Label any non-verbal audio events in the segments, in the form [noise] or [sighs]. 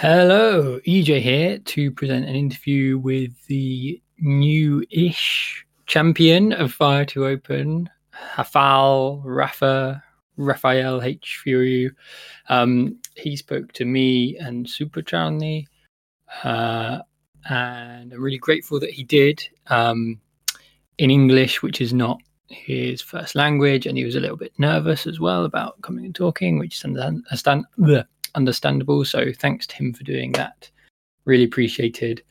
Hello, EJ here to present an interview with the new-ish champion of Fire to Open, Hafal Rafa Raphael H Fury. Um, he spoke to me and Super Charlie, uh, and I'm really grateful that he did um, in English, which is not his first language, and he was a little bit nervous as well about coming and talking, which is understand, understandable. So thanks to him for doing that. Really appreciated.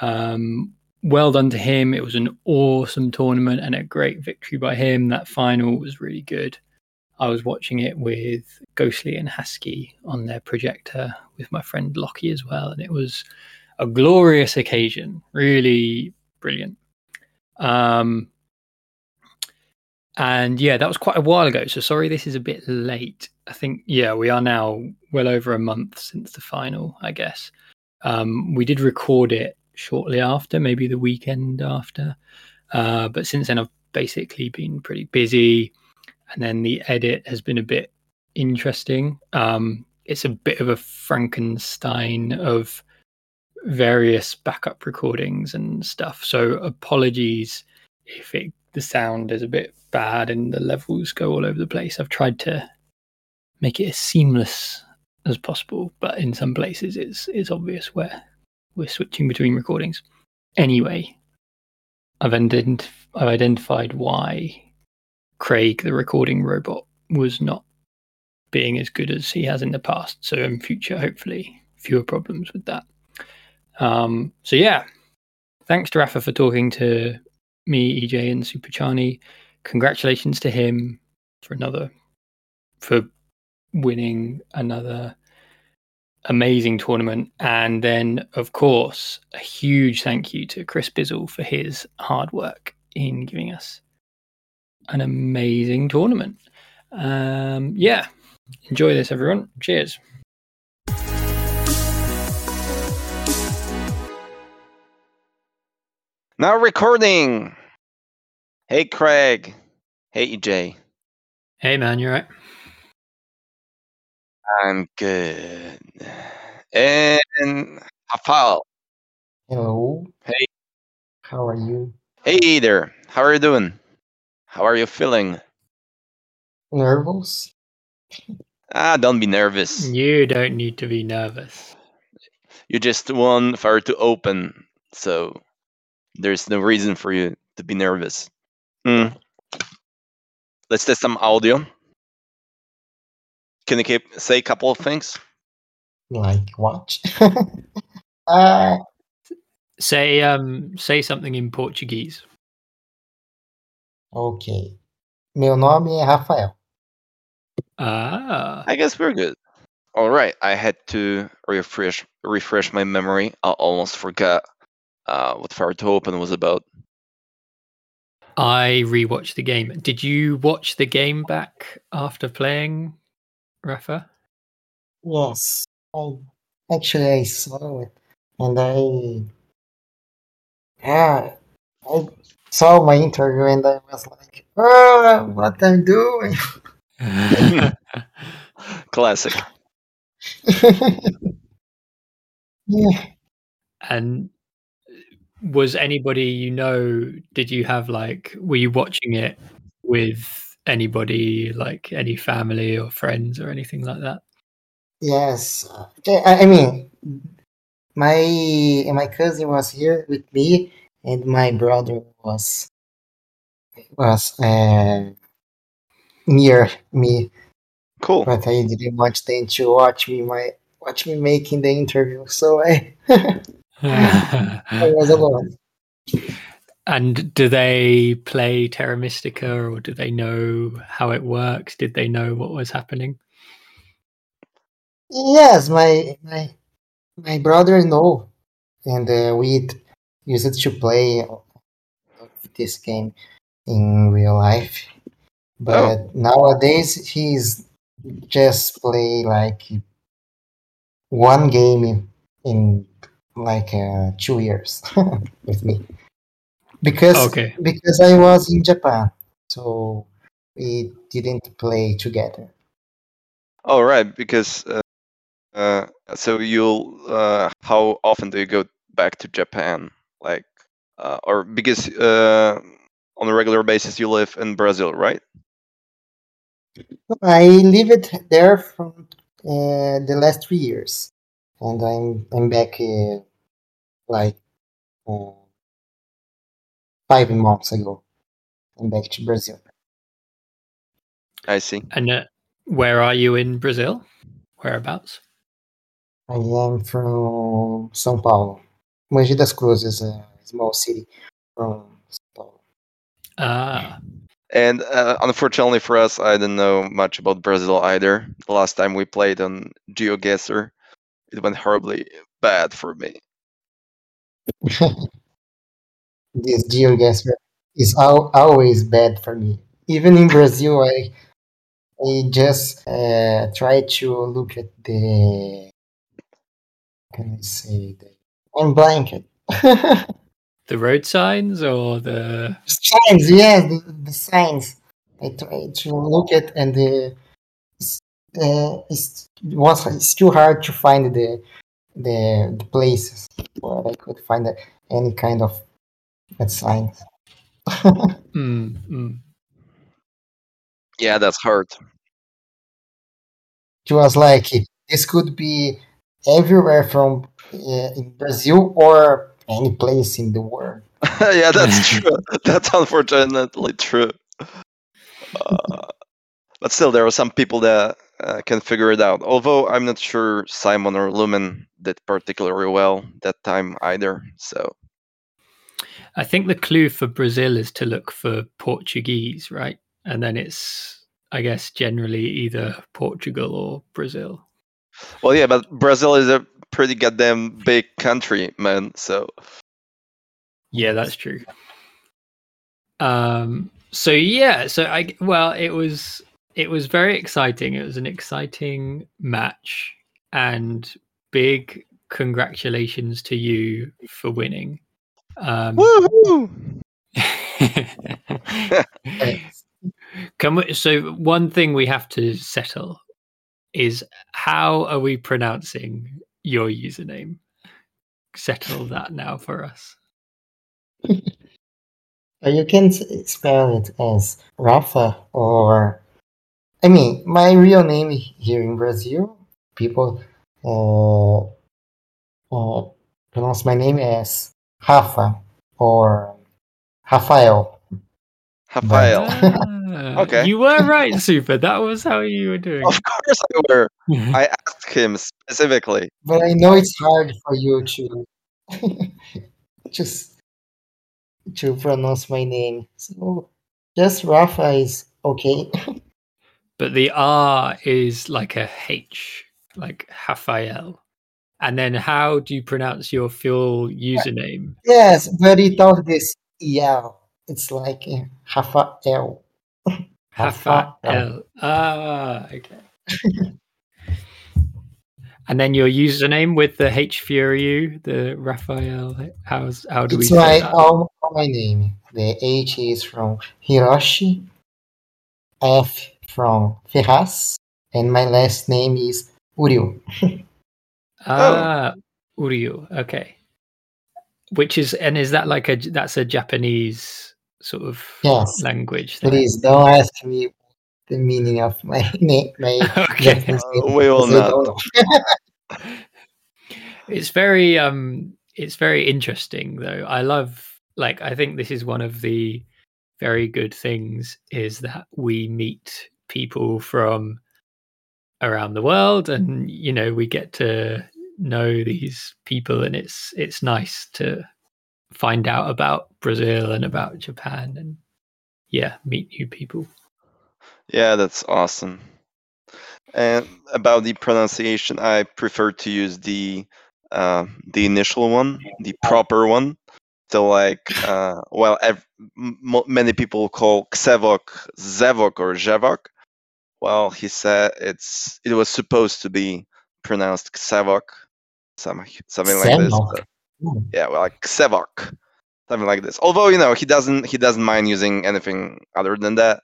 Um, well done to him. It was an awesome tournament and a great victory by him. That final was really good. I was watching it with Ghostly and Husky on their projector with my friend Lockie as well, and it was a glorious occasion. Really brilliant. Um, and yeah, that was quite a while ago. So sorry, this is a bit late. I think yeah, we are now well over a month since the final. I guess um, we did record it shortly after, maybe the weekend after. Uh, but since then, I've basically been pretty busy, and then the edit has been a bit interesting. Um, it's a bit of a Frankenstein of various backup recordings and stuff. So apologies if it, the sound is a bit bad and the levels go all over the place. I've tried to make it as seamless as possible, but in some places it's it's obvious where we're switching between recordings. Anyway, I've, ident- I've identified why Craig, the recording robot, was not being as good as he has in the past. So in future, hopefully, fewer problems with that. Um, so yeah, thanks to Rafa for talking to me, EJ, and Super Chani. Congratulations to him for another for winning another amazing tournament. And then, of course, a huge thank you to Chris Bizzle for his hard work in giving us an amazing tournament. Um, yeah, enjoy this, everyone. Cheers. Now recording. Hey, Craig. Hey, EJ. Hey, man, you're right? I'm good. And Hafal. Hello. Hey. How are you? Hey there. How are you doing? How are you feeling? Nervous? Ah, don't be nervous. You don't need to be nervous. You just won Fire to Open, so there's no reason for you to be nervous. Hmm. Let's test some audio. Can you keep, say a couple of things? Like what? [laughs] uh, Say um say something in Portuguese. ok. Meu nome é Rafael. Ah. I guess we're good. All right, I had to refresh refresh my memory. I almost forgot uh, what Fire to Open was about. I rewatched the game. Did you watch the game back after playing, Rafa? Yes. I, actually, I saw it. And I. Yeah. I saw my interview and I was like, oh, what I'm doing. [laughs] Classic. [laughs] yeah. and was anybody you know did you have like were you watching it with anybody like any family or friends or anything like that Yes. I, I mean, my my cousin was here with me, and my brother was was uh, near me, Cool. but I didn't want them to watch me my watch me making the interview, so I [laughs] I was alone. [laughs] and do they play terra mystica or do they know how it works? Did they know what was happening? Yes, my my my brother know, and uh, we used to play this game in real life. But nowadays he's just play like one game in like uh, two years [laughs] with me because okay because I was in Japan, so we didn't play together. All right, because uh, uh, So you'll uh, how often do you go back to Japan? Like, uh, or because uh, on a regular basis you live in Brazil, right? I lived there from uh, the last three years, and I'm I'm back uh, like uh, five months ago. I'm back to Brazil. I see. And uh, where are you in Brazil? Whereabouts? I am from São Paulo, Mogi das Cruzes, a small city from São Paulo. Ah, And uh, unfortunately for us, I didn't know much about Brazil either. The last time we played on GeoGuessr, it went horribly bad for me. [laughs] this GeoGuessr is al- always bad for me. Even in Brazil, I I just uh, try to look at the. Can I say the? I'm blanket. [laughs] the road signs or the signs, yeah, the, the signs. I try to look at and the. It's, uh, it's, it was it's too hard to find the the, the places where I could find any kind of that signs. mm, mm. Yeah, that's hard. It was like this could be everywhere from uh, in Brazil or any place in the world. [laughs] yeah, that's true. [laughs] That's unfortunately true. Uh, but still, there are some people that uh, can figure it out. Although I'm not sure Simon or Lumen did particularly well that time either. So I think the clue for Brazil is to look for Portuguese, right? And then it's, I guess, generally either Portugal or Brazil. Well, yeah, but Brazil is a pretty goddamn big country, man. So Yeah, that's true. Um. So yeah. So I well, it was it was very exciting. It was an exciting match, and big congratulations to you for winning. Um, woohoo! [laughs] Can we, so one thing we have to settle is how are we pronouncing your username? Settle that now for us. [laughs] You can s- spell it as Rafa or. I mean, my real name here in Brazil, people uh, uh, pronounce my name as Rafa or Rafael. Rafael. Ah, [laughs] Okay. You were right, Super. That was how you were doing. Of course I were. [laughs] I asked him specifically. But I know it's hard for you to [laughs] just to pronounce my name. So just Rafa is okay. but the R is like a H, like Rafael. And then how do you pronounce your full username? yes, but without this EL. It's like uh, Rafael. Rafael. [laughs] Ah, okay. [laughs] and then your username with the H Fury, the Raphael. How's how do we It's say my that? all, all my name. The H is from Hiroshi, F from Ferraz, and my last name is Uriu. [laughs] Ah, Uryu. Okay. Which is and is that like a that's a Japanese sort of Yes. language? thing? Please don't ask me the meaning of my [laughs] name. My [laughs] Okay. Japanese Uh, name, we will because I not. know. [laughs] it's very um it's very interesting though i love like i think this is one of the very good things is that we meet people from around the world and you know we get to know these people and it's it's nice to find out about brazil and about japan and yeah meet new people Yeah, that's awesome. And about the pronunciation, I prefer to use the uh, the initial one, the proper one. So like, uh, well, many people call Ksevok Zevok or Zevok. Well, he said it's it was supposed to be pronounced Ksevok, some, something like this. But- Hmm. yeah, well, like Ksevok, something like this. Although you know he doesn't he doesn't mind using anything other than that.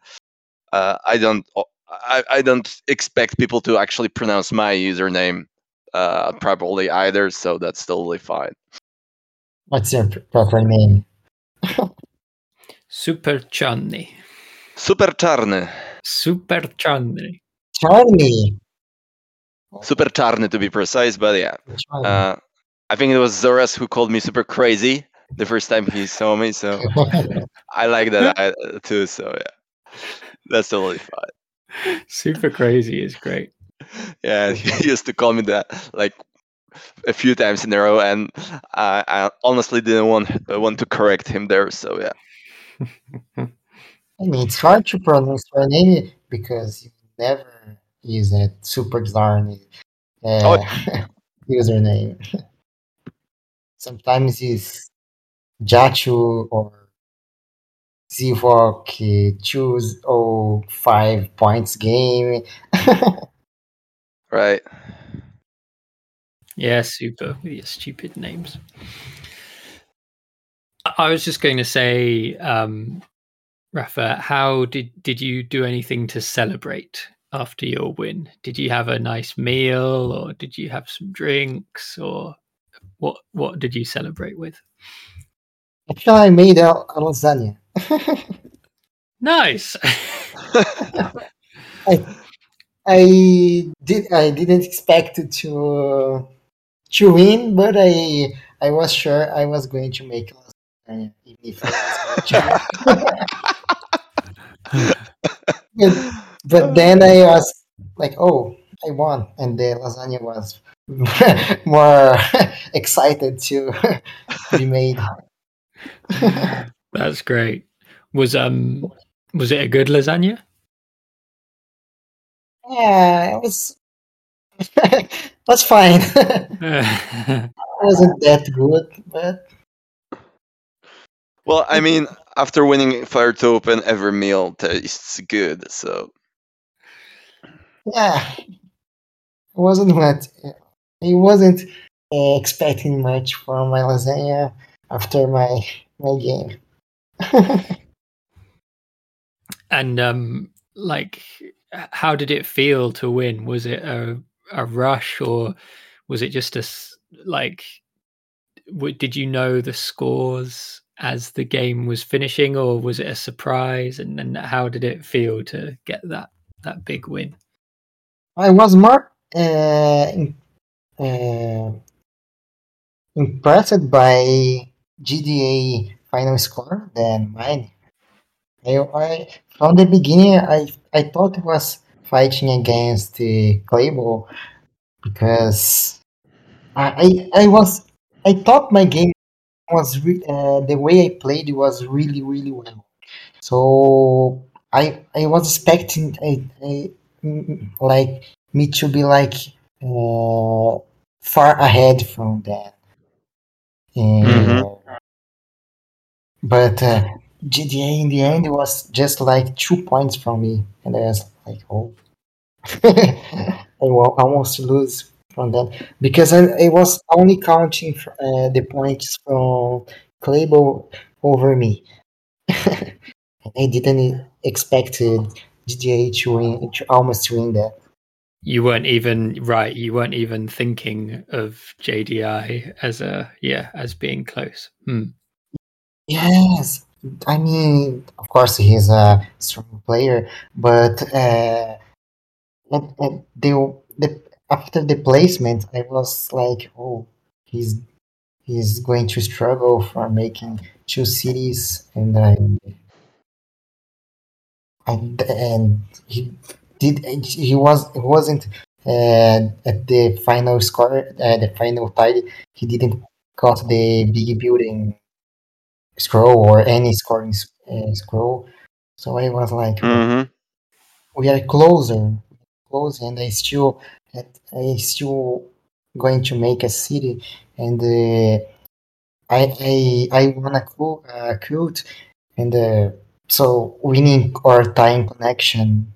Uh, I don't I, I don't expect people to actually pronounce my username uh, properly either, so that's totally fine. What's your pr- proper name? [laughs] Super Channy. Super Charne. Super Channy. Charlie. Super Charne to be precise, but yeah. Uh, I think it was Zoras who called me super crazy the first time he saw me, so [laughs] I like that I, uh, too. So yeah, that's totally fine. Super crazy is great. [laughs] Yeah, [laughs] he used to call me that like a few times in a row, and I, I honestly didn't want uh, want to correct him there. So yeah, I mean, it's hard to pronounce your name because you never use a Super Czarny uh, [laughs] username. [laughs] Sometimes it's Jachu or Zivok choose oh five points game. [laughs] right. Yeah, super. with your stupid names. I- I was just going to say, um, Rafa, how did did you do anything to celebrate after your win? Did you have a nice meal, or did you have some drinks, or what? What did you celebrate with? Actually, I made a, a lasagna. [laughs] Nice. [laughs] I did. I didn't expect to uh, to win, but I I was sure I was going to make lasagna, even if I was. [laughs] [laughs] but, but then I was like, oh, I won, and the lasagna was [laughs] more [laughs] excited to be made. That's great. Was um was it a good lasagna? Yeah, it was. That's fine. it wasn't that good, but Well, I mean, after winning Fire to Open, every meal tastes good. So yeah, it wasn't what I wasn't uh, expecting much from my lasagna after my my game. [laughs] And um, like, how did it feel to win? Was it a a rush, or was it just a like? W- did you know the scores as the game was finishing, or was it a surprise? And and how did it feel to get that that big win? I was more uh, uh, impressed by GDA final score than mine. I, I from the beginning I I thought it was fighting against the Claybo because I, I I was I thought my game was re- uh, the way I played was really really well. So I I was expecting a, a mm, like me to be like uh, far ahead from that. Uh, But uh, GDA in the end was just like two points from me, and I was like, oh, [laughs] I will almost lose from that because I, I was only counting uh, the points from Claybo over me. [laughs] I didn't expect uh, GDA to win, to almost win that. You weren't even right. You weren't even thinking of JDI as a yeah as being close. Hmm. Yes, I mean, of course, he's a strong player, but uh, at, at the, the after the placement, I was like, oh, he's he's going to struggle for making two cities, and I and and he did he was he wasn't uh, at the final score, uh, the final tie. He didn't got the big building scroll or any scoring uh, scroll. So I was like, hmm we are closer, close, and I still, I still going to make a city, and uh, I I I won a cult, uh, cult and uh, so winning or time connection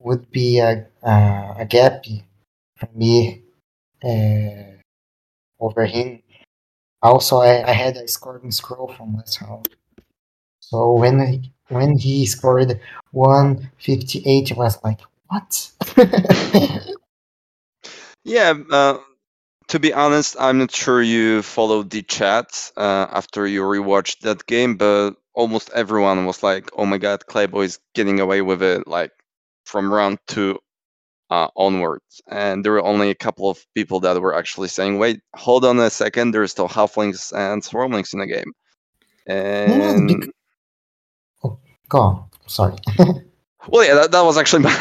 would be a a, a gap for me uh, over him. Also, I, I had a scoring scroll from last round. So when he, when he scored 158, I was like, what? [laughs] Yeah, uh, to be honest, I'm not sure you followed the chat uh, after you rewatched that game, but almost everyone was like, "Oh my God, Claybo is getting away with it!" Like from round two uh, onwards, and there were only a couple of people that were actually saying, "Wait, hold on a second, there's still halflings and swarmlings in the game." And oh, go on. Sorry. [laughs] Well, yeah, that, that was actually [laughs] my,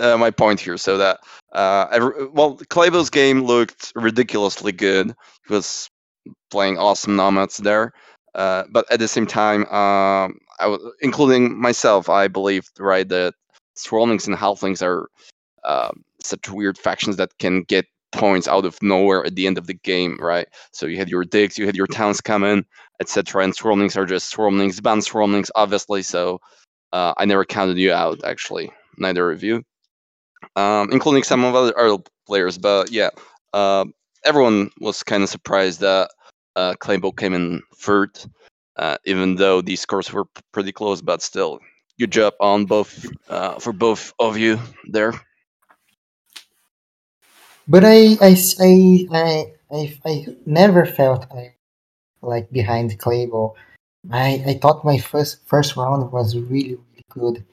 uh, my point here. So that, uh, every, well, Claybo's game looked ridiculously good. He was playing awesome nomads there. Uh, but at the same time, um, I w- including myself, I believed, right, that Swarmlings and Halflings are uh, such weird factions that can get points out of nowhere at the end of the game, right? So you had your digs, you had your towns come in, etc. And Swarmlings are just Swarmlings, banned Swarmlings, obviously. So uh, I never counted you out, actually, neither of you, um, including some of other, other players. But yeah, uh, everyone was kind of surprised that uh, Claybo came in third, uh, even though these scores were p- pretty close. But still, good job on both uh, for both of you there. But I, I, I, I, I, I never felt I like behind Claybo. I, I thought my first first round was really really good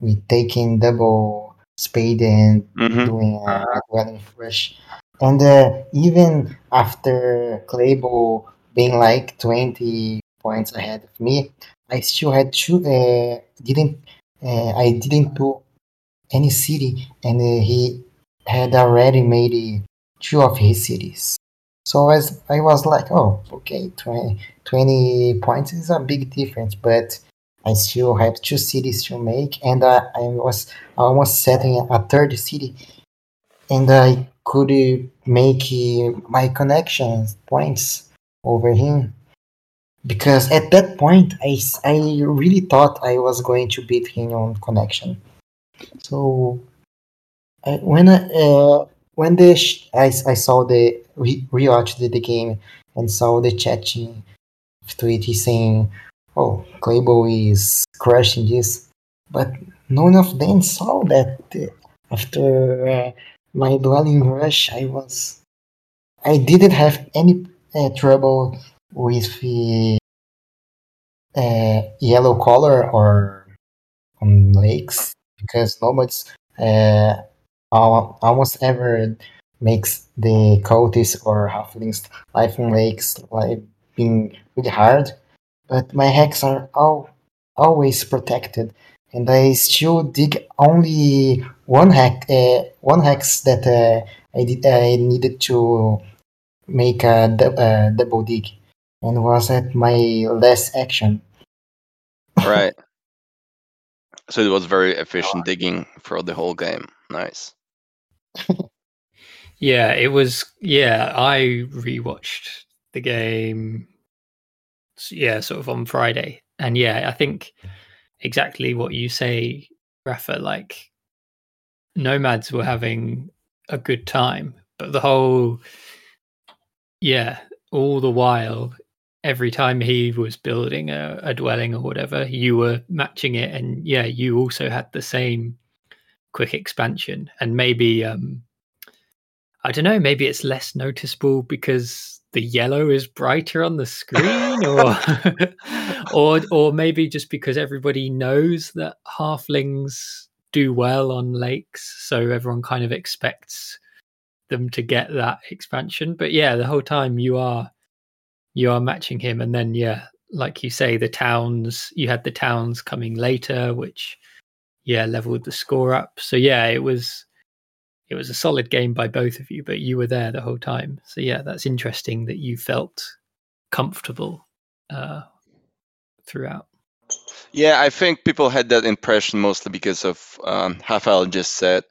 with taking double spade and Mhm. doing a dwelling rush. And uh, even after Claybo being like 20 points ahead of me, I still had two. Uh, didn't uh, I didn't do any city, and uh, he had already made uh, two of his cities. So as I was like, oh, okay, 20, 20 points is a big difference, but I still have two cities to make, and I was almost setting a third city, and I could make my connections points over him because at that point I, I really thought I was going to beat him on connection. So I, when I, uh, when the sh- I, I saw the re- rewatched the, game and saw the chatting tweet saying, "Oh, Claybo is crushing this," but none of them saw that uh, after uh, my dwelling rush, I was I didn't have any uh, trouble with the uh, yellow color or on lakes because nomads uh, almost ever makes the cultists or halflings life in lakes like being really hard. But my hacks are all always protected, and I still dig only one hack, uh, one hex that uh, I did I needed to make a uh, double dig, and was at my last action. Right. [laughs] So it was very efficient digging for the whole game. Nice. Yeah, it was. Yeah, I rewatched the game. Yeah, sort of on Friday, and yeah, I think exactly what you say, Rafa. Like, nomads were having a good time, but the whole, yeah, all the while, every time he was building a, a dwelling or whatever, you were matching it, and yeah, you also had the same quick expansion, and maybe um I don't know, maybe it's less noticeable because the yellow is brighter on the screen or [laughs] or or maybe just because everybody knows that halflings do well on lakes, so everyone kind of expects them to get that expansion. But yeah, the whole time you are you are matching him and then yeah, like you say the towns, you had the towns coming later which yeah, leveled the score up. So yeah, it was it was a solid game by both of you, but you were there the whole time. So yeah, that's interesting that you felt comfortable uh, throughout. Yeah, I think people had that impression mostly because of um, Rafael just said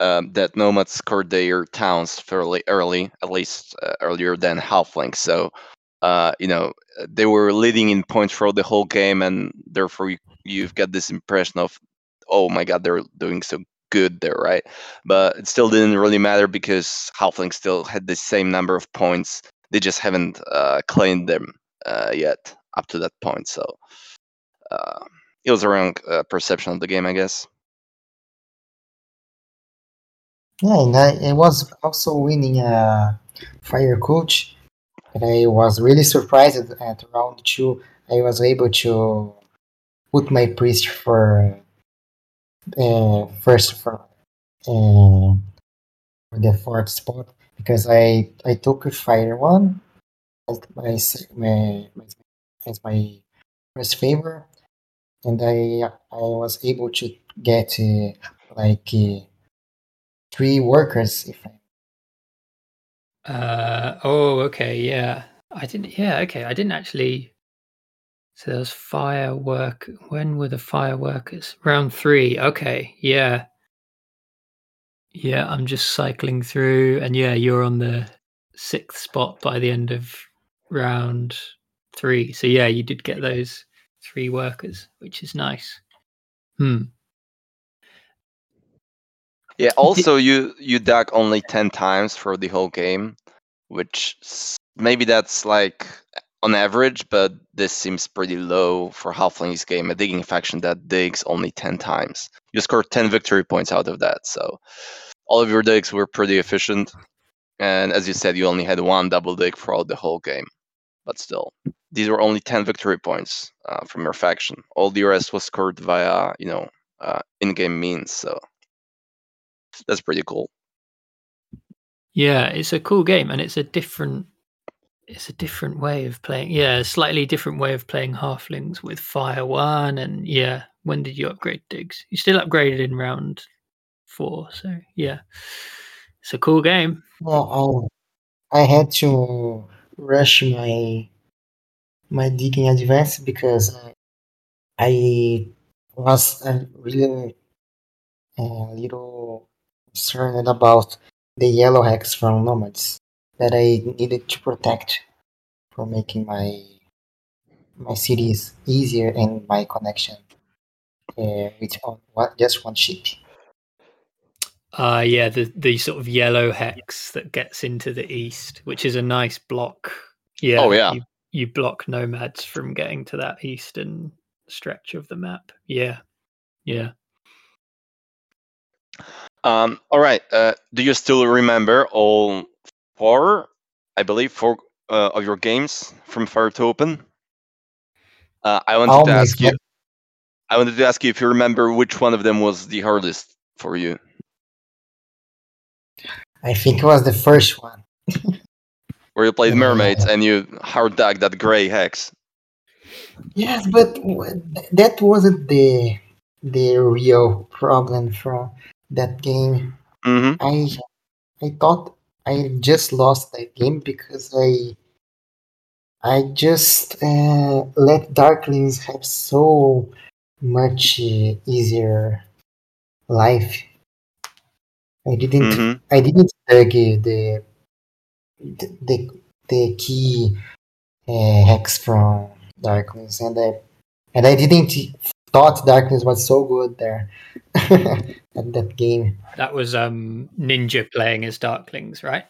um, that nomads scored their towns fairly early, at least uh, earlier than halflings. So, uh, you know, they were leading in points throughout the whole game, and therefore you, you've got this impression of, oh my god, they're doing so good there, right? But it still didn't really matter because halflings still had the same number of points. They just haven't uh, claimed them uh, yet up to that point. So uh, it was a wrong uh, perception of the game, I guess. Yeah, and I, was also winning a fire coach, and I was really surprised at round two. I was able to put my priest for uh, first for uh, the fourth spot because I I took a fire one as my my, my as my first favor, and I I was able to get uh, like uh, three workers if I Uh, oh, okay, yeah. I didn't. Yeah, okay. I didn't actually. So there was firework. When were the fireworkers? Round three. Okay, yeah, yeah. I'm just cycling through, and yeah, you're on the sixth spot by the end of round three. So yeah, you did get those three workers, which is nice. Hmm. Yeah. [laughs] Also, you you duck only ten times for the whole game, which maybe that's like on average, but this seems pretty low for Halfling's game. A digging faction that digs only ten times. You scored ten victory points out of that, so all of your digs were pretty efficient. And as you said, you only had one double dig throughout the whole game, but still, these were only ten victory points uh, from your faction. All the rest was scored via you know uh, in-game means. So that's pretty cool. Yeah, it's a cool game, and it's a different. It's a different way of playing. Yeah, a slightly different way of playing halflings with fire one, and yeah. When did you upgrade digs? You still upgraded in round four, so yeah, it's a cool game. Yeah, I I had to rush my my digging advance because I, was uh, really a little concerned about the yellow hex from nomads that I needed to protect for making my my cities easier and my connection uh, with on, what, just one ship. Uh yeah, the the sort of yellow hex that gets into the east, which is a nice block. Yeah. Oh, yeah. You, you block nomads from getting to that eastern stretch of the map. Yeah. Yeah. Um, all right. Uh, do you still remember all four, I believe, four uh, of your games from Fire to Open? Uh, I wanted Oh to ask you. I wanted to ask you if you remember which one of them was the hardest for you. I think it was the first one. [laughs] Where you played mermaids and you hard dug that gray hex. Yes, but w- that wasn't the the real problem from that game. Mm-hmm. I I thought I just lost that game because I I just uh, let Darklings have so much uh, easier life. I didn't Mm-hmm. I didn't the the the, the key uh, hex from Darkness, and I and I didn't thought Darkness was so good there [laughs] at that game. That was um Ninja playing as Darklings, right?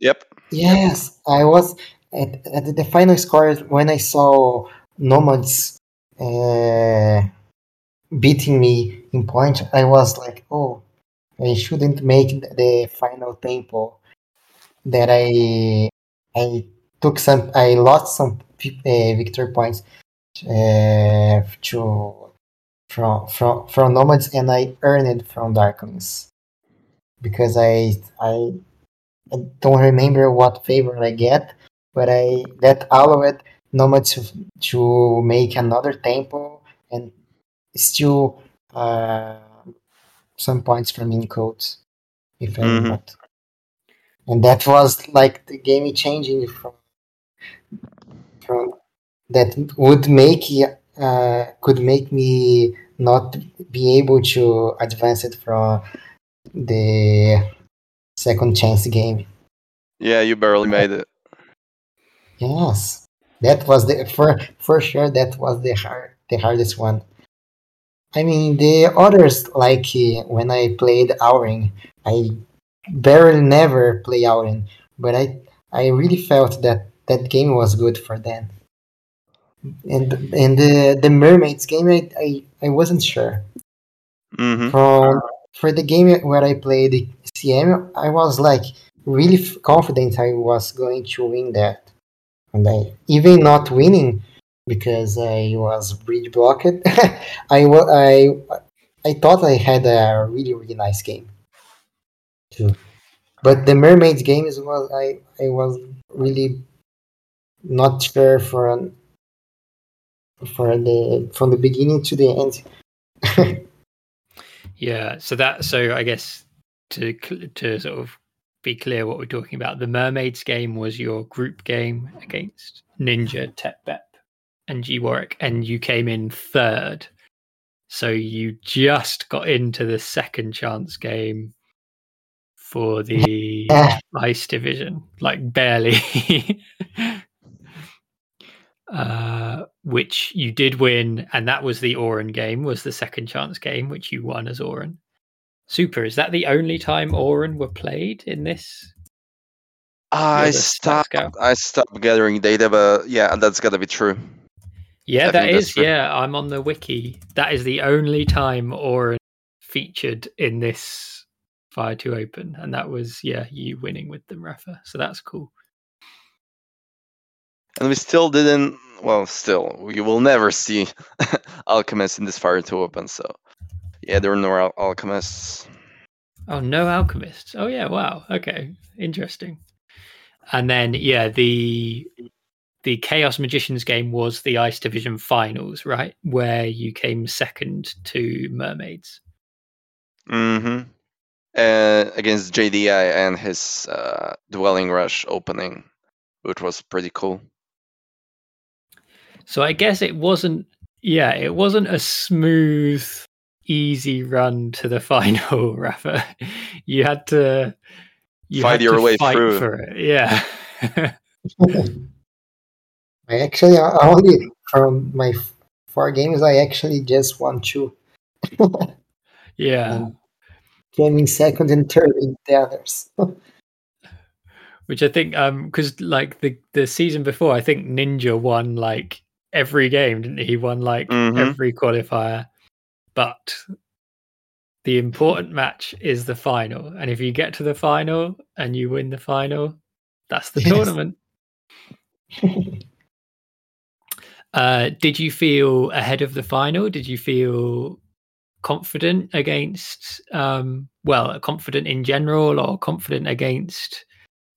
Yep. Yes, I was at, at the final score when I saw Nomads uh, beating me in point. I was like, oh, I shouldn't make the final tempo. That I I took some, I lost some uh, victory points uh, to from from from Nomads, and I earned it from Darklings because I I I don't remember what favor I get, but I that allowed Nomad to, to make another temple and still uh, some points from in codes, if I'm Mhm. not. And that was like the game changing from from that would make uh, could make me not be able to advance it from the second chance game. Yeah, you barely made it. Yes, that was the for for sure. That was the hard the hardest one. I mean, the others like uh, when I played Auren, I barely never play Auren, but I I really felt that that game was good for them. And and the the mermaids game, I I, I wasn't sure Mm-hmm. from for the game where I played CM, I was like really f- confident I was going to win that, and I even not winning because I was bridge blocked. [laughs] I I I thought I had a really really nice game too, but the mermaids games was I I was really not sure for an, for the from the beginning to the end. [laughs] Yeah, so that so I guess to to sort of be clear what we're talking about, the Mermaids game was your group game against Ninja, Tepbep, and G Warwick, and you came in third. So you just got into the second chance game for the Yeah. [laughs] ice division, like barely. [laughs] uh, which you did win, and that was the Auren game, was the second chance game, which you won as Auren. Super. Is that the only time Auren were played in this? I You're the stat stopped. I stopped gathering data, but yeah, that's gotta be true. Yeah, I that's Yeah, I'm on the wiki. That is the only time Oran featured in this Fire to Open, and that was yeah you winning with them, Rafa. So that's cool. And we still didn't. Well, still, we will never see [laughs] alchemists in this fire to open. So, yeah, there are no al- alchemists. Oh, no alchemists. Oh yeah, wow. Okay, interesting. And then yeah, the the Chaos Magicians game was the Ice Division finals, right? Where you came second to Mermaids. Mm-hmm. Uh, against JDI and his uh, Dwelling Rush opening, which was pretty cool. So I guess it wasn't yeah, it wasn't a smooth, easy run to the [laughs] final, Rafa. You had to you Fight had your to way fight through. for it. Yeah. [laughs] I actually I only from my four games I actually just won two. [laughs] yeah. and came in second and third in the others. which I think um because like the the season before, I think Ninja won like every game, didn't he? He won like Mhm. every qualifier, but the important match is the final, and if you get to the final and you win the final, that's the [laughs] Yes. tournament. [laughs] Uh, did you feel ahead of the final? Did you feel confident against, um, well, confident in general, or confident against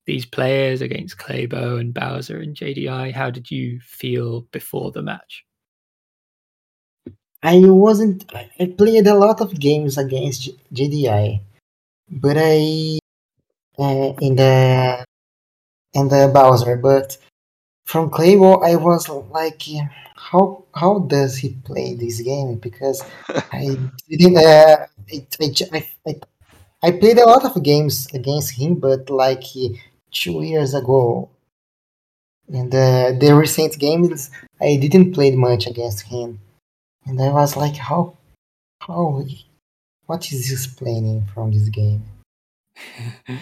these players, against Claybo and Bowser and JDI? How did you feel before the match? I wasn't. I I played a lot of games against JDI, but I uh, in the in the Bowser. But from Claybo, I was like, how how does he play this game? Because [laughs] I didn't. Uh, I, I, j- I, I, I played a lot of games against him, but like two years ago. In the the recent games, I didn't play much against him, and I was like, how how what is this explaining from this game? [laughs]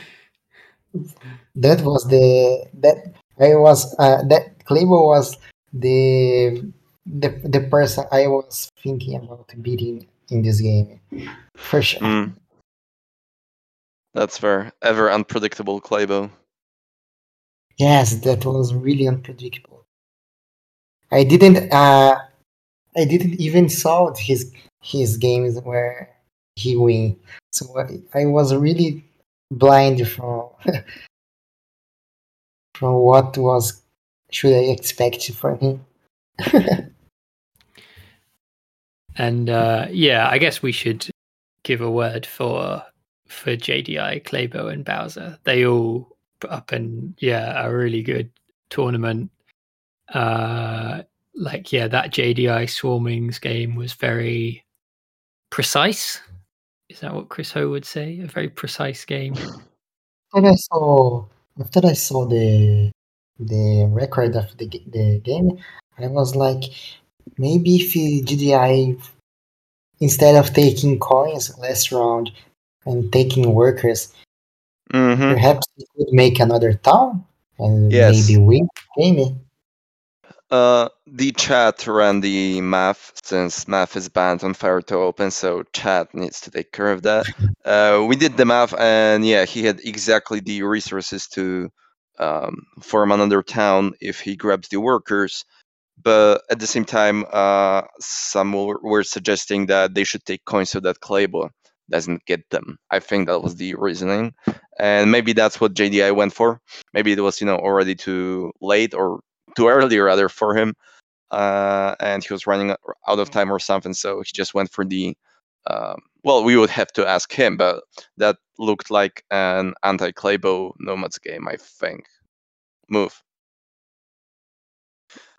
That was the that I was uh, that Claymore was the the the person I was thinking about beating in this game for sure. Mm. That's fair. Ever unpredictable Claybo. Yes, that was really unpredictable. I didn't uh I didn't even saw his his games where he win. So I, I was really blind from [laughs] from what was should I expect from him. [laughs] And uh, yeah, I guess we should give a word for for JDI, Claybo, and Bowser. They all up and yeah, a really good tournament. Uh, like yeah, that JDI Swarmlings game was very precise. Is that what Chris Ho would say? A very precise game. After I saw after I saw the the record of the the game, I was like, maybe if GDI instead of taking coins last round and taking workers, Mm-hmm. perhaps he could make another town and Yes. maybe win the game. Uh, the chat ran the math since math is banned on Fire to Open, so chat needs to take care of that. [laughs] Uh, we did the math, and yeah, he had exactly the resources to um, form another town if he grabs the workers. But at the same time, uh, some were, were suggesting that they should take coins so that Claybo doesn't get them. I think that was the reasoning, and maybe that's what JDI went for. Maybe it was you know already too late or too early rather for him, uh, and he was running out of time or something. So he just went for the. Um, well, we would have to ask him, but that looked like an anti-Claybo Nomads game, I think. Move.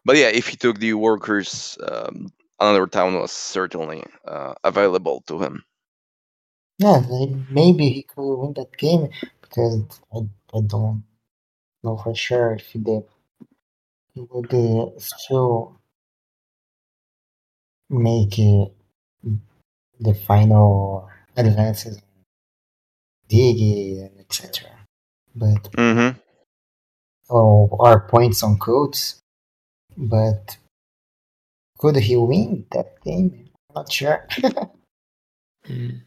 But yeah, if he took the workers, um, another town was certainly uh, available to him. Yeah, like, maybe he could win that game because I, I don't know for sure if he did. He would uh, still make uh, the final advances in Digi and etc. But Mm-hmm. oh, our points on codes. But could he win that game? I'm not sure. [laughs] Mm.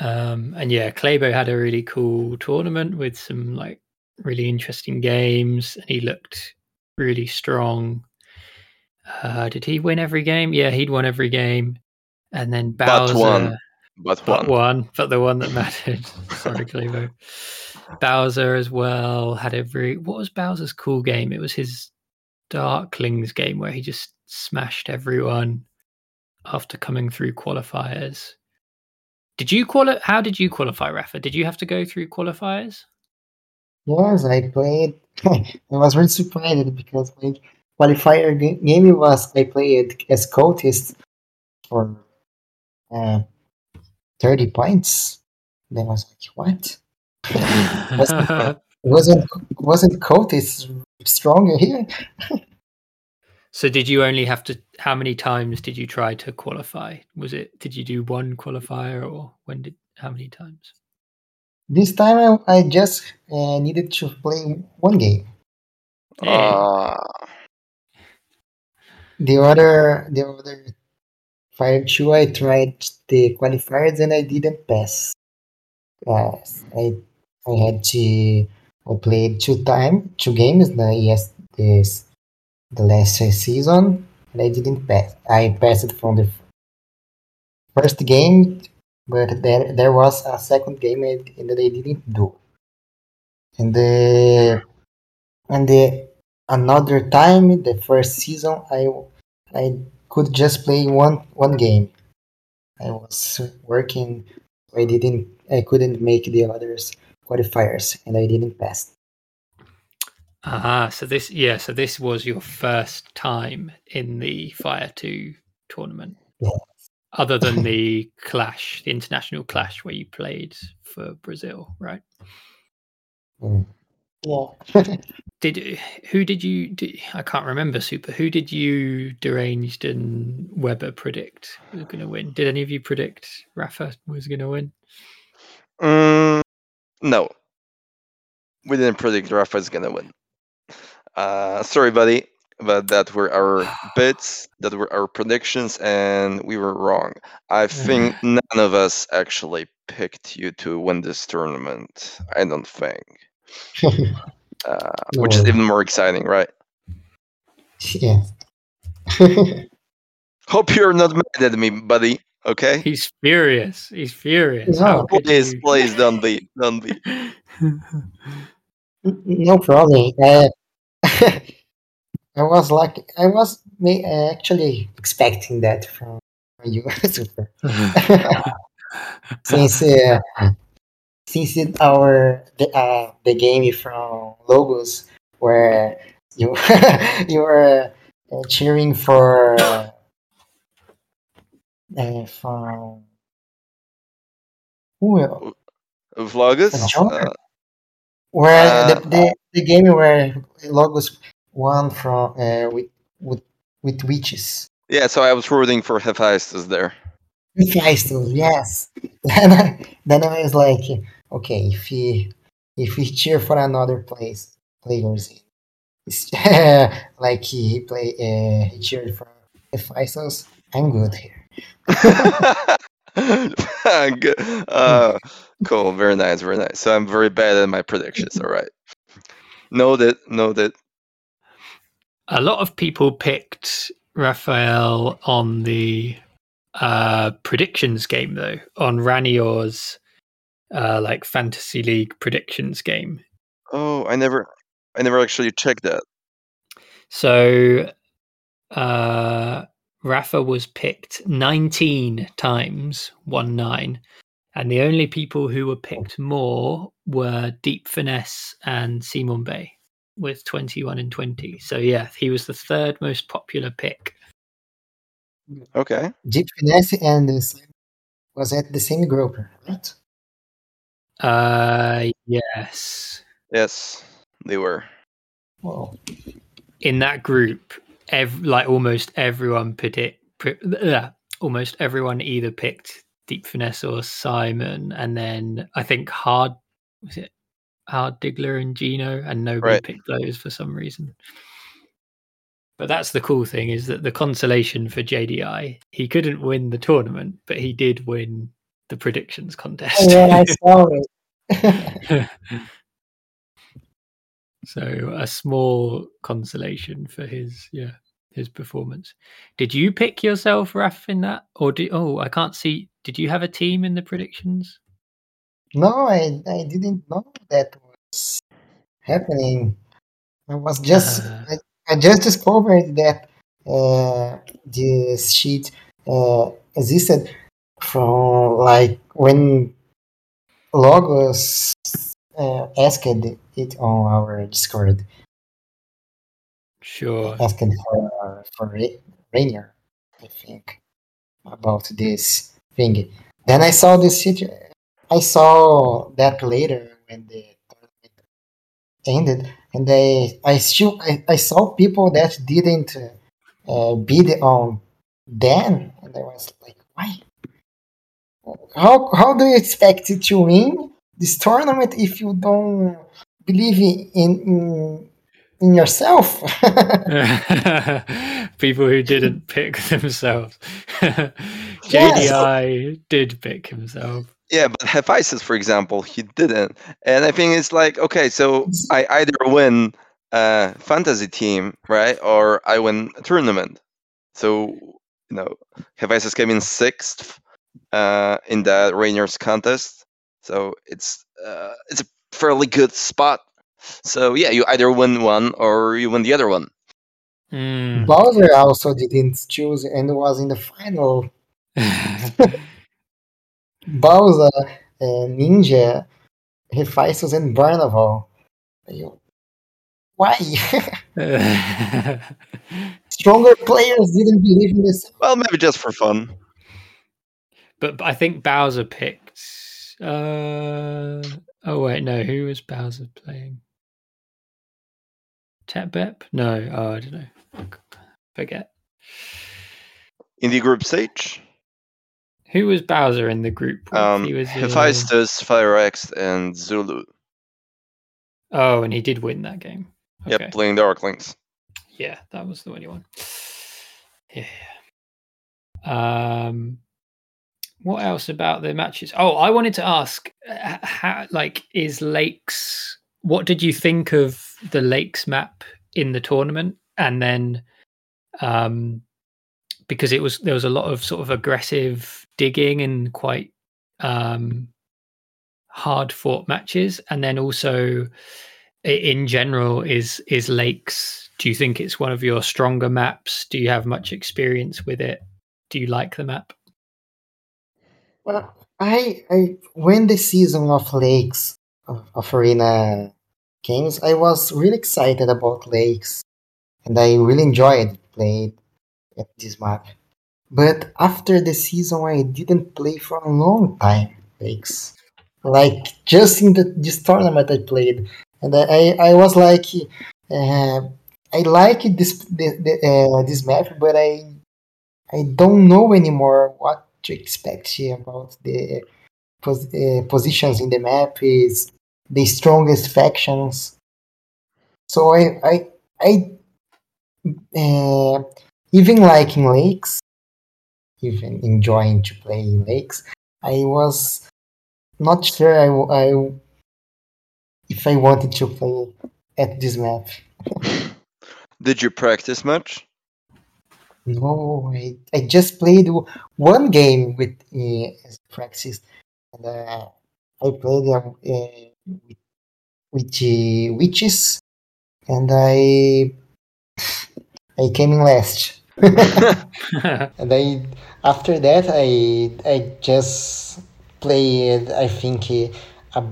Um, and yeah, Claybo had a really cool tournament with some like really interesting games, and he looked really strong. Uh, did he win every game? Yeah, he'd won every game. And then But Bowser, one. But but one. one, but the one that mattered. [laughs] Sorry, Claybo. Bowser as well had every. What was Bowser's cool game? It was his Darklings game where he just smashed everyone after coming through qualifiers. Did you qualify? How did you qualify, Rafa? Did you have to go through qualifiers? Yes, I played. [laughs] I was really surprised because my qualifier ga- game was I played as cultist for uh, thirty points. Then I was like, what? [laughs] wasn't wasn't cultist stronger here? [laughs] so did you only have to? How many times did you try to qualify? Was it? Did you do one qualifier, or when did? How many times? This time I, I just uh, needed to play one game. Ah, The other the other fire two I tried the qualifiers and I didn't pass. Yes, I I had to I played two time two games the yes this the last season and I didn't pass. I passed from the first game, but there there was a second game and, I didn't do. And the and the another time the first season I I could just play one one game. I was working I didn't I couldn't make the others qualifiers and I didn't pass. Aha, so this yeah, so this was your first time in the Fire 2 tournament. Yes. Other than [laughs] the clash, the international clash where you played for Brazil, right? Mm. Yeah. [laughs] Did who did you did, I can't remember super. Who did you deranged and Weber predict was going to win? Did any of you predict Rafa was going to win? mm, no. We didn't predict Rafa's gonna win. Uh, sorry, buddy, but that were our [sighs] bets, that were our predictions, and we were wrong. I think none of us actually picked you to win this tournament. I don't think. [laughs] Uh, which is even more exciting, right? [laughs] yeah. [laughs] Hope you're not mad at me, buddy. Okay? He's furious. He's furious. No. Please, you- please don't be. Don't be. no problem. Uh, [laughs] I was like I was uh, actually expecting that from you. [laughs] Super. [laughs] since uh, since it, our the, uh, the game from logos where you you were uh, cheering for uh, from who Vlogus? Uh, where Uh, the, the the game where logos won from uh, with with with witches. yeah, so I was rooting for Hephaestus there. Hephaestus, yes. [laughs] Then I, then I was like, okay, if he if we cheer for another place players, It's, [laughs] like he, he play uh, he cheered for Hephaestus. I'm good here. [laughs] Good. uh, cool, very nice, very nice. So I'm very bad at my predictions. All right, noted, that A lot of people picked Raphael on the uh, predictions game, though, on Ranior's uh, like fantasy league predictions game. Oh, I never, I never actually checked that. So, uh, Rafa was picked 19 times, one nine, and the only people who were picked more were Deep Finesse and Simon Bay with 21 and 20. So, yeah, he was the third most popular pick. Okay. Deep Finesse and Simon was at the same group, right? Uh, yes. Yes, they were. Well, In that group, ev- like almost everyone predict, pre- uh, almost everyone either picked Deep Finesse or Simon, and then I think Hard was it Hard Diggler and Gino, and nobody Right. picked those for some reason. But that's the cool thing is that the consolation for JDI, he couldn't win the tournament, but he did win the predictions contest. Oh, yeah, I [laughs] saw it. [laughs] so a small consolation for his yeah his performance. Did you pick yourself, Raf, in that, or do? oh I can't see? Did you have a team in the predictions? no, I, I didn't know that was happening. I was just Uh. I, I just discovered that uh, this sheet uh, existed from like when Logos uh, asked it on our Discord. Sure. Asking for for Rainier, I think, about this thing. Then I saw this situ- I saw that later when the tournament ended, and I I still I, I saw people that didn't uh, bid on Dan, and I was like, why? How how do you expect to win this tournament if you don't believe in in, in yourself? [laughs] People who didn't [laughs] pick themselves. [laughs] JDI did pick himself. Yeah, but Hephaestus, for example, he didn't. And I think it's like, okay, so I either win a fantasy team, right? Or I win a tournament. So, you know, Hephaestus came in sixth uh, in the Rainier's contest. So it's uh, it's a fairly good spot. So yeah, you either win one or you win the other one. Mm. Bowser also didn't choose and was in the final. [laughs] Bowser, uh, Ninja, Hephaestus, and Barnaval. You- Why? [laughs] Stronger players didn't believe in this. Well, maybe just for fun. but I think Bowser picked. Uh, oh wait, no. Who was Bowser playing? Tetbep? No. Oh, I don't know. Forget. In the group stage, Who was Bowser in the group? um, he was uh, Hephaestus, Firex, and Zulu. Oh, and he did win that game. Okay. Yep, playing the Darklings. Yeah, that was the one you won. Yeah. Um, what else about the matches? Oh, I wanted to ask, uh, how like is Lakes? What did you think of the Lakes map in the tournament? And then, um, because it was there was a lot of sort of aggressive digging and quite um hard fought matches, and then also in general is is lakes do you think it's one of your stronger maps? Do you have much experience with it? Do you like the map? Well, I, I when the season of Lakes of, of Arena games, I was really excited about Lakes, and I really enjoyed playing at this map. But after the season, I didn't play for a long time Lakes. Like just in the, this tournament, I played, and I, I, was like, uh, I like this the, the, uh, this map, but I I don't know anymore what to expect about the pos- uh, positions in the map is the strongest factions. So I, I I uh, even liking in lakes, even enjoying to play lakes, I was not sure I, I if I wanted to play at this map. [laughs] Did you practice much? No, I, I just played one game with uh, practice, and uh, I played uh, with, uh, witches, and I I came in last. [laughs] and I after that I I just played I think a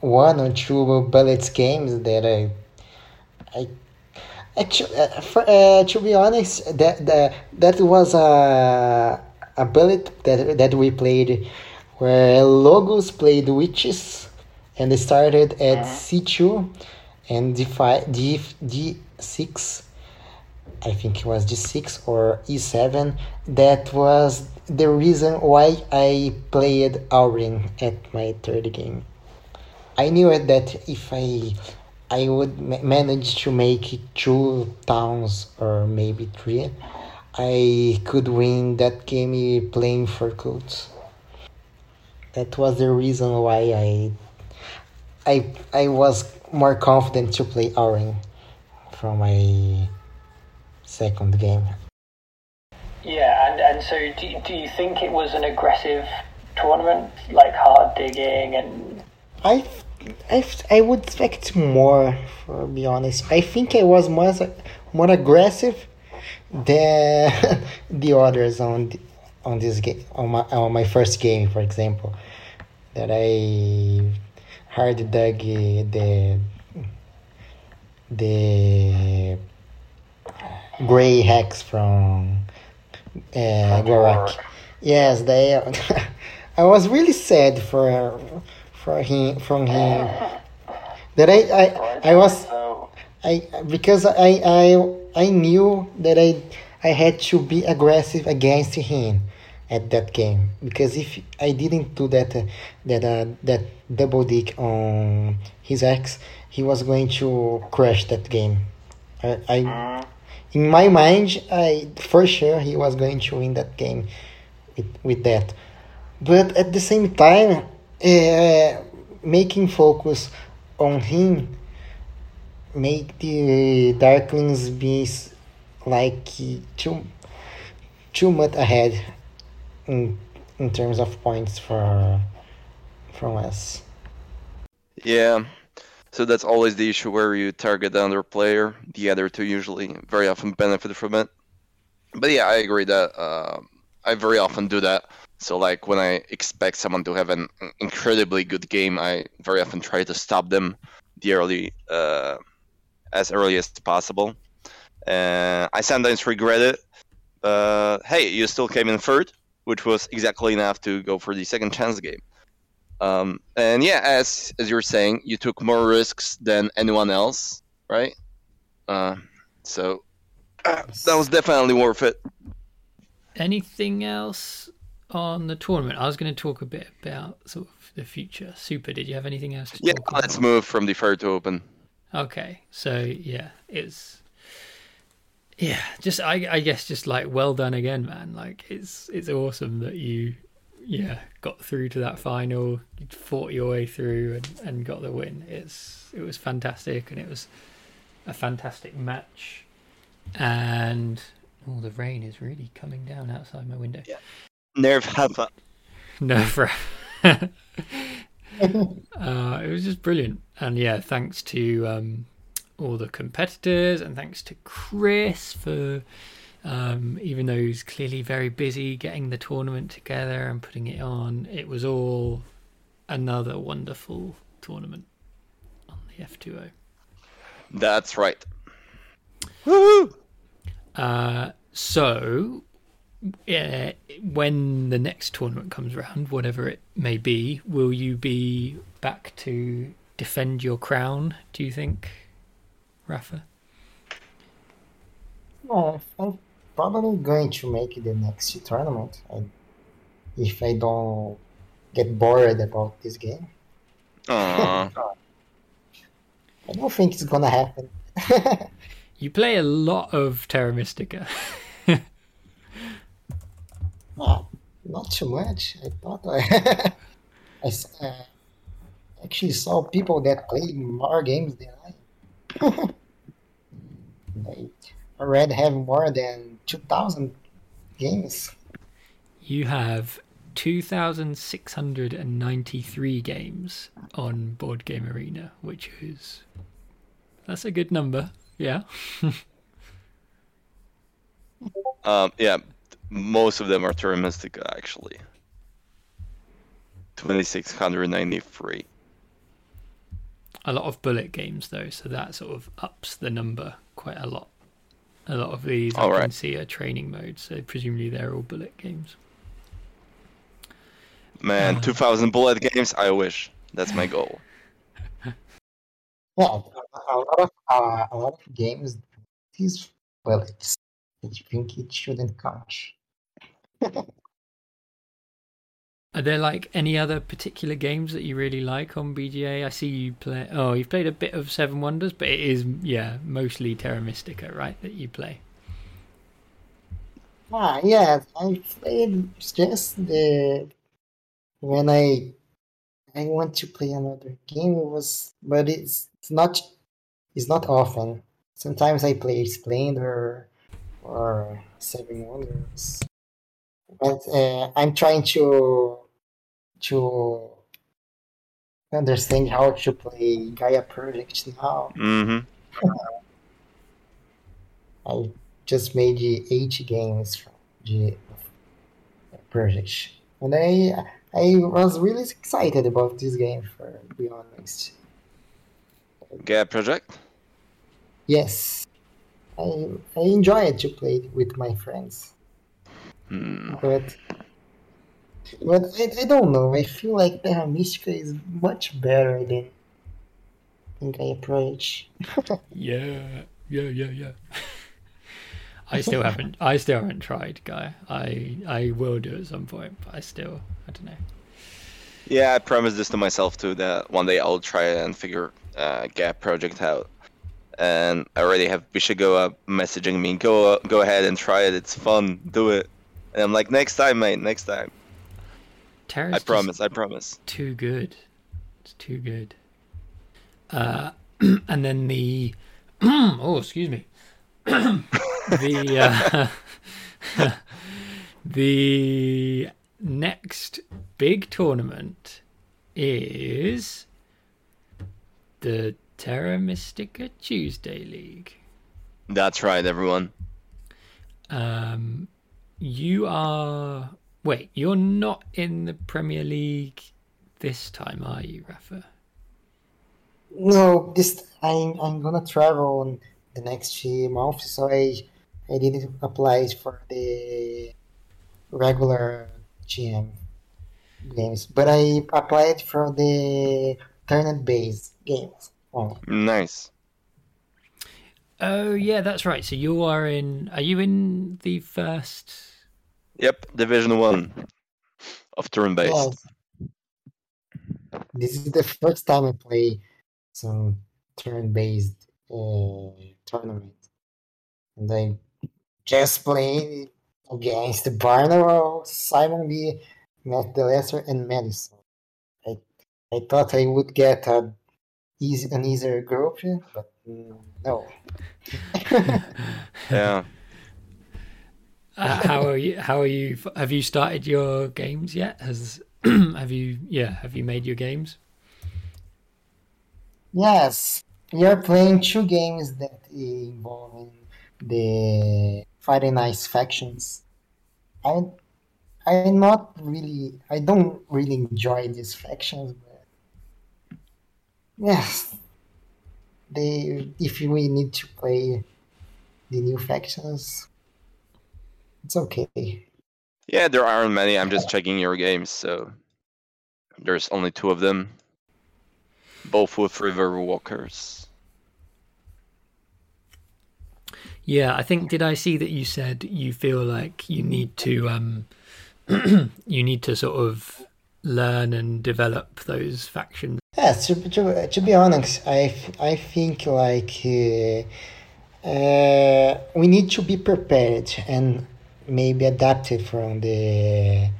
one or two bullets games that I I actually uh, for, uh, to be honest that that that was a a bullet that that we played where Logos played witches and they started at c2 and d5 d d6 I think it was d6 or e7 that was the reason why I played Auren at my third game. I knew that if I I would ma- manage to make two towns or maybe three, I could win that game playing for codes. That was the reason why I I I was more confident to play Auren from my second game. Yeah, and, and so do, do you think it was an aggressive tournament, like hard digging and I I, I would expect more, for be honest. I think I was more more aggressive than [laughs] the others on the, on this game on my on my first game, for example, that I hard dug the the gray hex from uh, Gorak. Yes, they. [laughs] I was really sad for for him from him that I I, I was I because I I I knew that I I had to be aggressive against him at that game. Because if I didn't do that uh, that uh, that double dick on his ex he was going to crush that game. I, I in my mind I for sure he was going to win that game with with that. But at the same time uh, making focus on him make the darklings be like too too much ahead in in terms of points for from us Yeah. So that's always the issue where you target the other player. The other two usually very often benefit from it. But yeah, I agree that uh, I very often do that. So like when I expect someone to have an incredibly good game, I very often try to stop them the early uh, as early as possible. Uh, I sometimes regret it. Hey, you still came in third, which was exactly enough to go for the second chance game. Um, and yeah, as as you were saying, you took more risks than anyone else, right? Uh, so uh, that was definitely worth it. Anything else on the tournament? I was going to talk a bit about sort of the future. Super, did you have anything else to Yeah, let's about? move from the fair to open. Okay, so yeah, it's yeah, just I I guess just like well done again, man. Like it's it's awesome that you yeah got through to that final, you fought your way through and, and got the win. It's it was fantastic and it was a fantastic match. And oh, the rain is really coming down outside my window. Yeah. Nerve. No, for [laughs] [laughs] uh, it was just brilliant, and yeah, thanks to um, all the competitors, and thanks to Chris for um, even though he's clearly very busy getting the tournament together and putting it on. It was all another wonderful tournament on the F2O. That's right. Woohoo! Uh, so, uh, when the next tournament comes around, whatever it may be, will you be back to defend your crown? Do you think, Rafa? No, I'm probably going to make the next tournament I, if I don't get bored about this game. Aww. [laughs] I don't think it's gonna happen. [laughs] You play a lot of Terra Mystica. [laughs] Not too much. I thought I uh, actually saw people that play more games than I. they already have more than 2,000 games. You have 2,693 games on Board Game Arena, which is. That's a good number. Yeah. [laughs] Um, yeah, most of them are Terra actually. Twenty six hundred ninety three. A lot of bullet games, though, so that sort of ups the number quite a lot. A lot of these I All can see are training modes, so presumably they're all bullet games. Man, Uh. two thousand bullet games. I wish. That's my goal. Yeah, a, a lot of uh, a lot of games. These bullets. I think it shouldn't count. [laughs] Are there like any other particular games that you really like on BGA? I see you play. Oh, you've played a bit of Seven Wonders, but it is yeah mostly Terra Mystica, right? That you play. Ah, yeah, I played just the when I I want to play another game it was but it's it's not it's not often. Sometimes I play Splendor or Seven Wonders. But uh, I'm trying to to understand how to play Gaia Project now. Mm-hmm. I just made the eight games from the project, and I I was really excited about this game. For be honest, Gaia project. yes, I I enjoyed to play it with my friends, Hmm. but but I, I don't know. I feel like Terra Mystica is much better than than Gaia Project. [laughs] Yeah, yeah, yeah, yeah. [laughs] I still haven't. I still haven't tried, guy. I I will do at some point, but I still I don't know. Yeah, I promised this to myself too that one day I'll try and figure uh, Gaia project out. And I already have Bishigoa messaging me, go go ahead and try it. It's fun. Do it. And I'm like, next time, mate. Next time. I promise. I promise. too good. It's too good. Uh, [clears throat] and then the [clears throat] oh, excuse me. [laughs] the uh, [laughs] the next big tournament is the Terra Mystica Tuesday League. That's right, everyone. Um, you are wait, you're not in the Premier League this time, are you, Rafa? No, this I'm I'm gonna travel on the next few months, so I I didn't apply for the regular GM games, but I applied for the tournament-based games. only. Nice. Oh yeah, that's right. So you are in. Are you in the first? Yep, Division One of turn based. Yes. This is the first time I play some turn-based uh, tournament, and I just played against Barnwell, Simon Lee, Matt Delesser, and Madison. I I thought I would get a easy an easier group, but mm, no. [laughs] Yeah. Uh, how are you? How are you? Have you started your games yet? Has [clears throat] have you? Yeah, have you made your games? Yes, we are playing two games that involve the Friday Night factions. I, I'm not really, I don't really enjoy these factions, but yes, they. If we need to play the new factions, it's okay. Yeah, there aren't many. I'm just checking your games, so there's only two of them. Both with River Walkers. Yeah, I think did I see that you said you feel like you need to um [clears throat] you need to sort of learn and develop those factions. Yes, to, to, to be honest, I, I think like uh, Uh, we need to be prepared and maybe adapted from the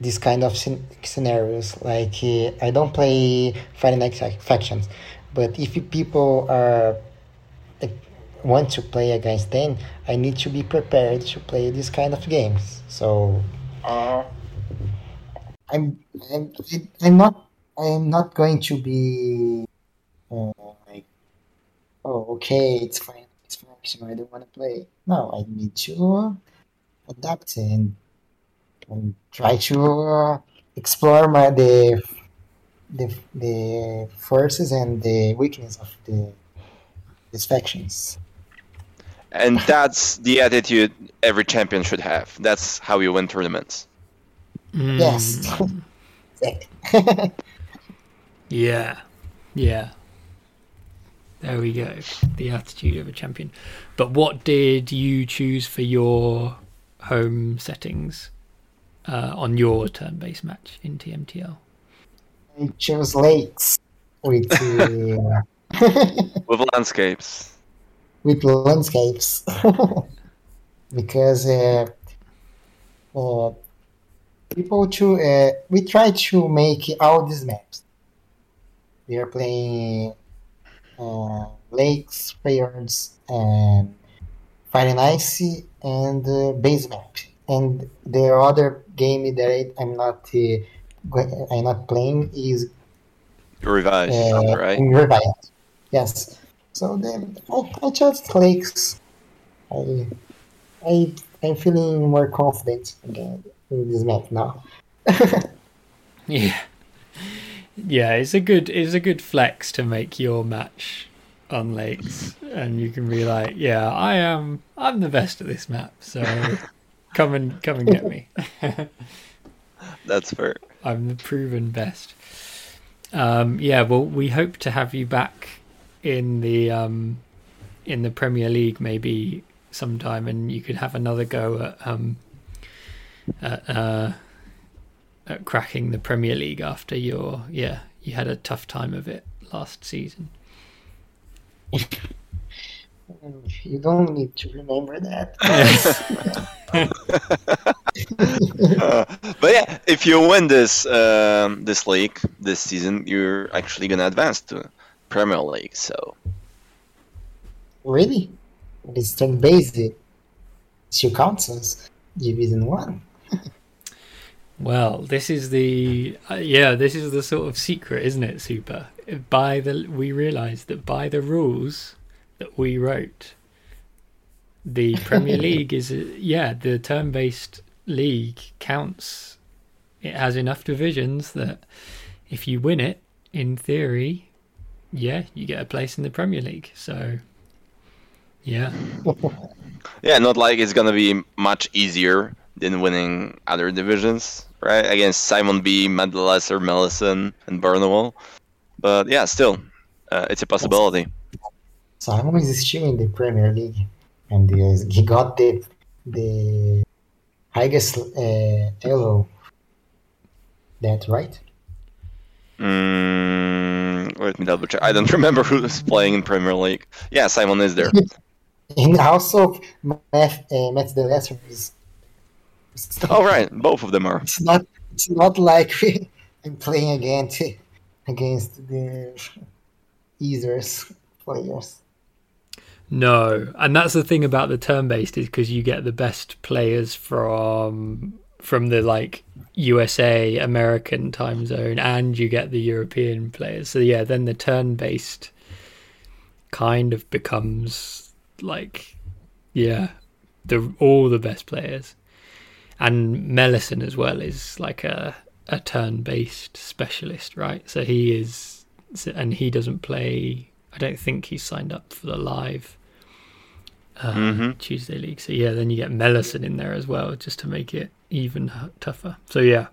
this kind of scenarios. Like uh, I don't play Friday Night Factions, but if people are like, want to play against them, I need to be prepared to play this kind of games. So Uh, I'm I'm I'm not I'm not going to be uh, like oh okay it's fine it's faction I don't want to play. No, I need to adapt and and try to uh, explore my the the the forces and the weakness of the these factions. and that's the attitude every champion should have. That's how you win tournaments. Yes. Mm, [laughs] Exactly. yeah. Yeah. There we go. The attitude of a champion. But what did you choose for your home settings uh, on your turn-based match in TMTL? I chose lakes with uh, [laughs] With landscapes. with landscapes [laughs] because uh, uh, people to uh, we try to make all these maps. We are playing uh, lakes, fjords, and fire and icy, and uh, base map. And the other game that I, I'm not uh, I'm not playing is Revised, uh, right? in Revive. Yes. So then I, I chose lakes. I, I, I'm feeling more confident again in this map now. [laughs] Yeah. Yeah, it's a good it's a good flex to make your match on lakes and you can be like, yeah, I am I'm the best at this map, so [laughs] come and come and get me. [laughs] That's fair. I'm the proven best. Um, yeah, well, we hope to have you back in the um, in the Premier League maybe sometime, and you could have another go at um, at, uh, at cracking the Premier League after your yeah you had a tough time of it last season. You don't need to remember that. [laughs] Uh, but yeah, if you win this um, this league this season, you're actually gonna advance to Premier League. So really? it's turn based two councils, Division 1. [laughs] Well, this is the uh, yeah, this is the sort of secret, isn't it? Super. By the we realised that by the rules that we wrote, the Premier [laughs] League is yeah the term based league counts. It has enough divisions that if you win it, in theory, yeah, you get a place in the Premier League. So yeah, [laughs] yeah, not like it's gonna be much easier than winning other divisions, right? Against Simon B, Madalesser, Mellison, and Burnwell. But yeah, still, uh, it's a possibility. So Simon is still in the Premier League, and uh, he got the the highest uh, elo. That right? Mm, let me double check. I don't [laughs] remember who's playing in Premier League. Yeah, Simon is there. And also, Matt, uh, Matt the Lesser is. All right, both of them are. It's not. It's not like [laughs] I'm playing against [laughs] against the easers players. No, and that's the thing about the turn-based is because you get the best players from from the like USA American time zone, and you get the European players. So yeah, then the turn-based kind of becomes like yeah, the all the best players, and Mellison as well is like a a turn-based specialist, right? So he is, and he doesn't play. I don't think he's signed up for the live uh, Mhm. Tuesday league. So yeah, then you get Mellison in there as well, just to make it even tougher. So yeah,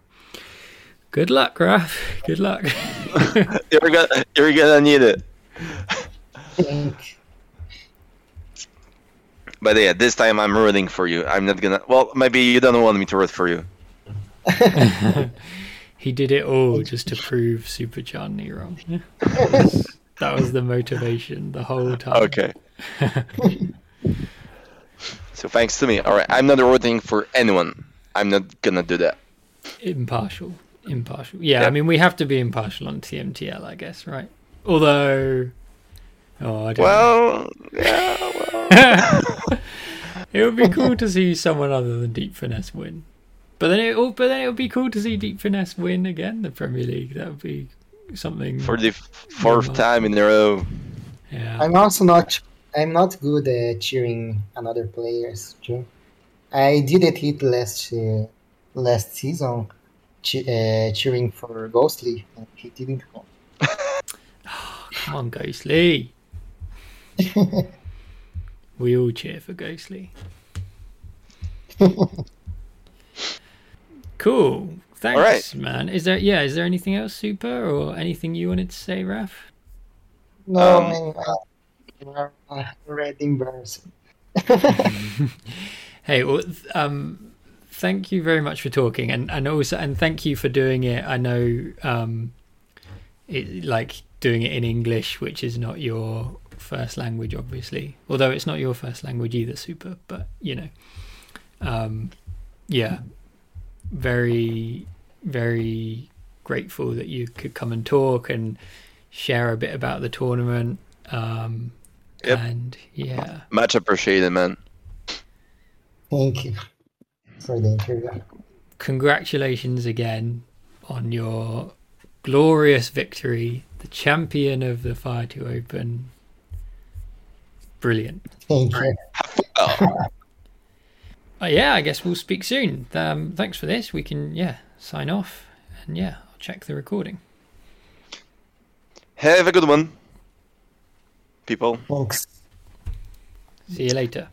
good luck, Raf. Good luck. [laughs] You're gonna, you're gonna need it. think But yeah, this time I'm rooting for you. I'm not gonna. Well, maybe you don't want me to root for you. [laughs] he did it all oh, just to prove Super Johnny wrong. [laughs] that was the motivation the whole time. Okay. [laughs] So thanks to me. All right, I'm not rooting for anyone. I'm not gonna do that. impartial. Impartial. Yeah, I mean, we have to be impartial on TMTL, I guess, right? Although, oh, I don't know. Well, yeah, well. [laughs] it would be cool to see someone other than Deep Finesse win. But then it, but then it would be cool to see Deep Finesse win again the Premier League. That would be something. for the f- fourth time in a row. yeah. I'm also not. I'm not good at cheering another players. Too. I did it last uh, last season, che- uh, cheering for Ghostly, and he didn't come. [laughs] Come on, Ghostly. [laughs] we all cheer for Ghostly. [laughs] cool. Thanks, right. man. Is there yeah? Is there anything else super or anything you wanted to say, Raf? No, Um, man, uh, you are uh, already embarrassing. [laughs] [laughs] Hey, well, um, thank you very much for talking, and and also and thank you for doing it. I know, um, it like doing it in English, which is not your first language, obviously. Although it's not your first language either, super. But you know, um, yeah, very, very grateful that you could come and talk and share a bit about the tournament. Um, Yep. And yeah. Much appreciated, man. Thank you for the interview. congratulations again on your glorious victory, the champion of the Fire 2 Open. Brilliant. Thank you. Oh, Uh, yeah, I guess we'll speak soon. Um, thanks for this. We can, yeah, sign off. And yeah, I'll check the recording. have a good one, people. Thanks. See you later.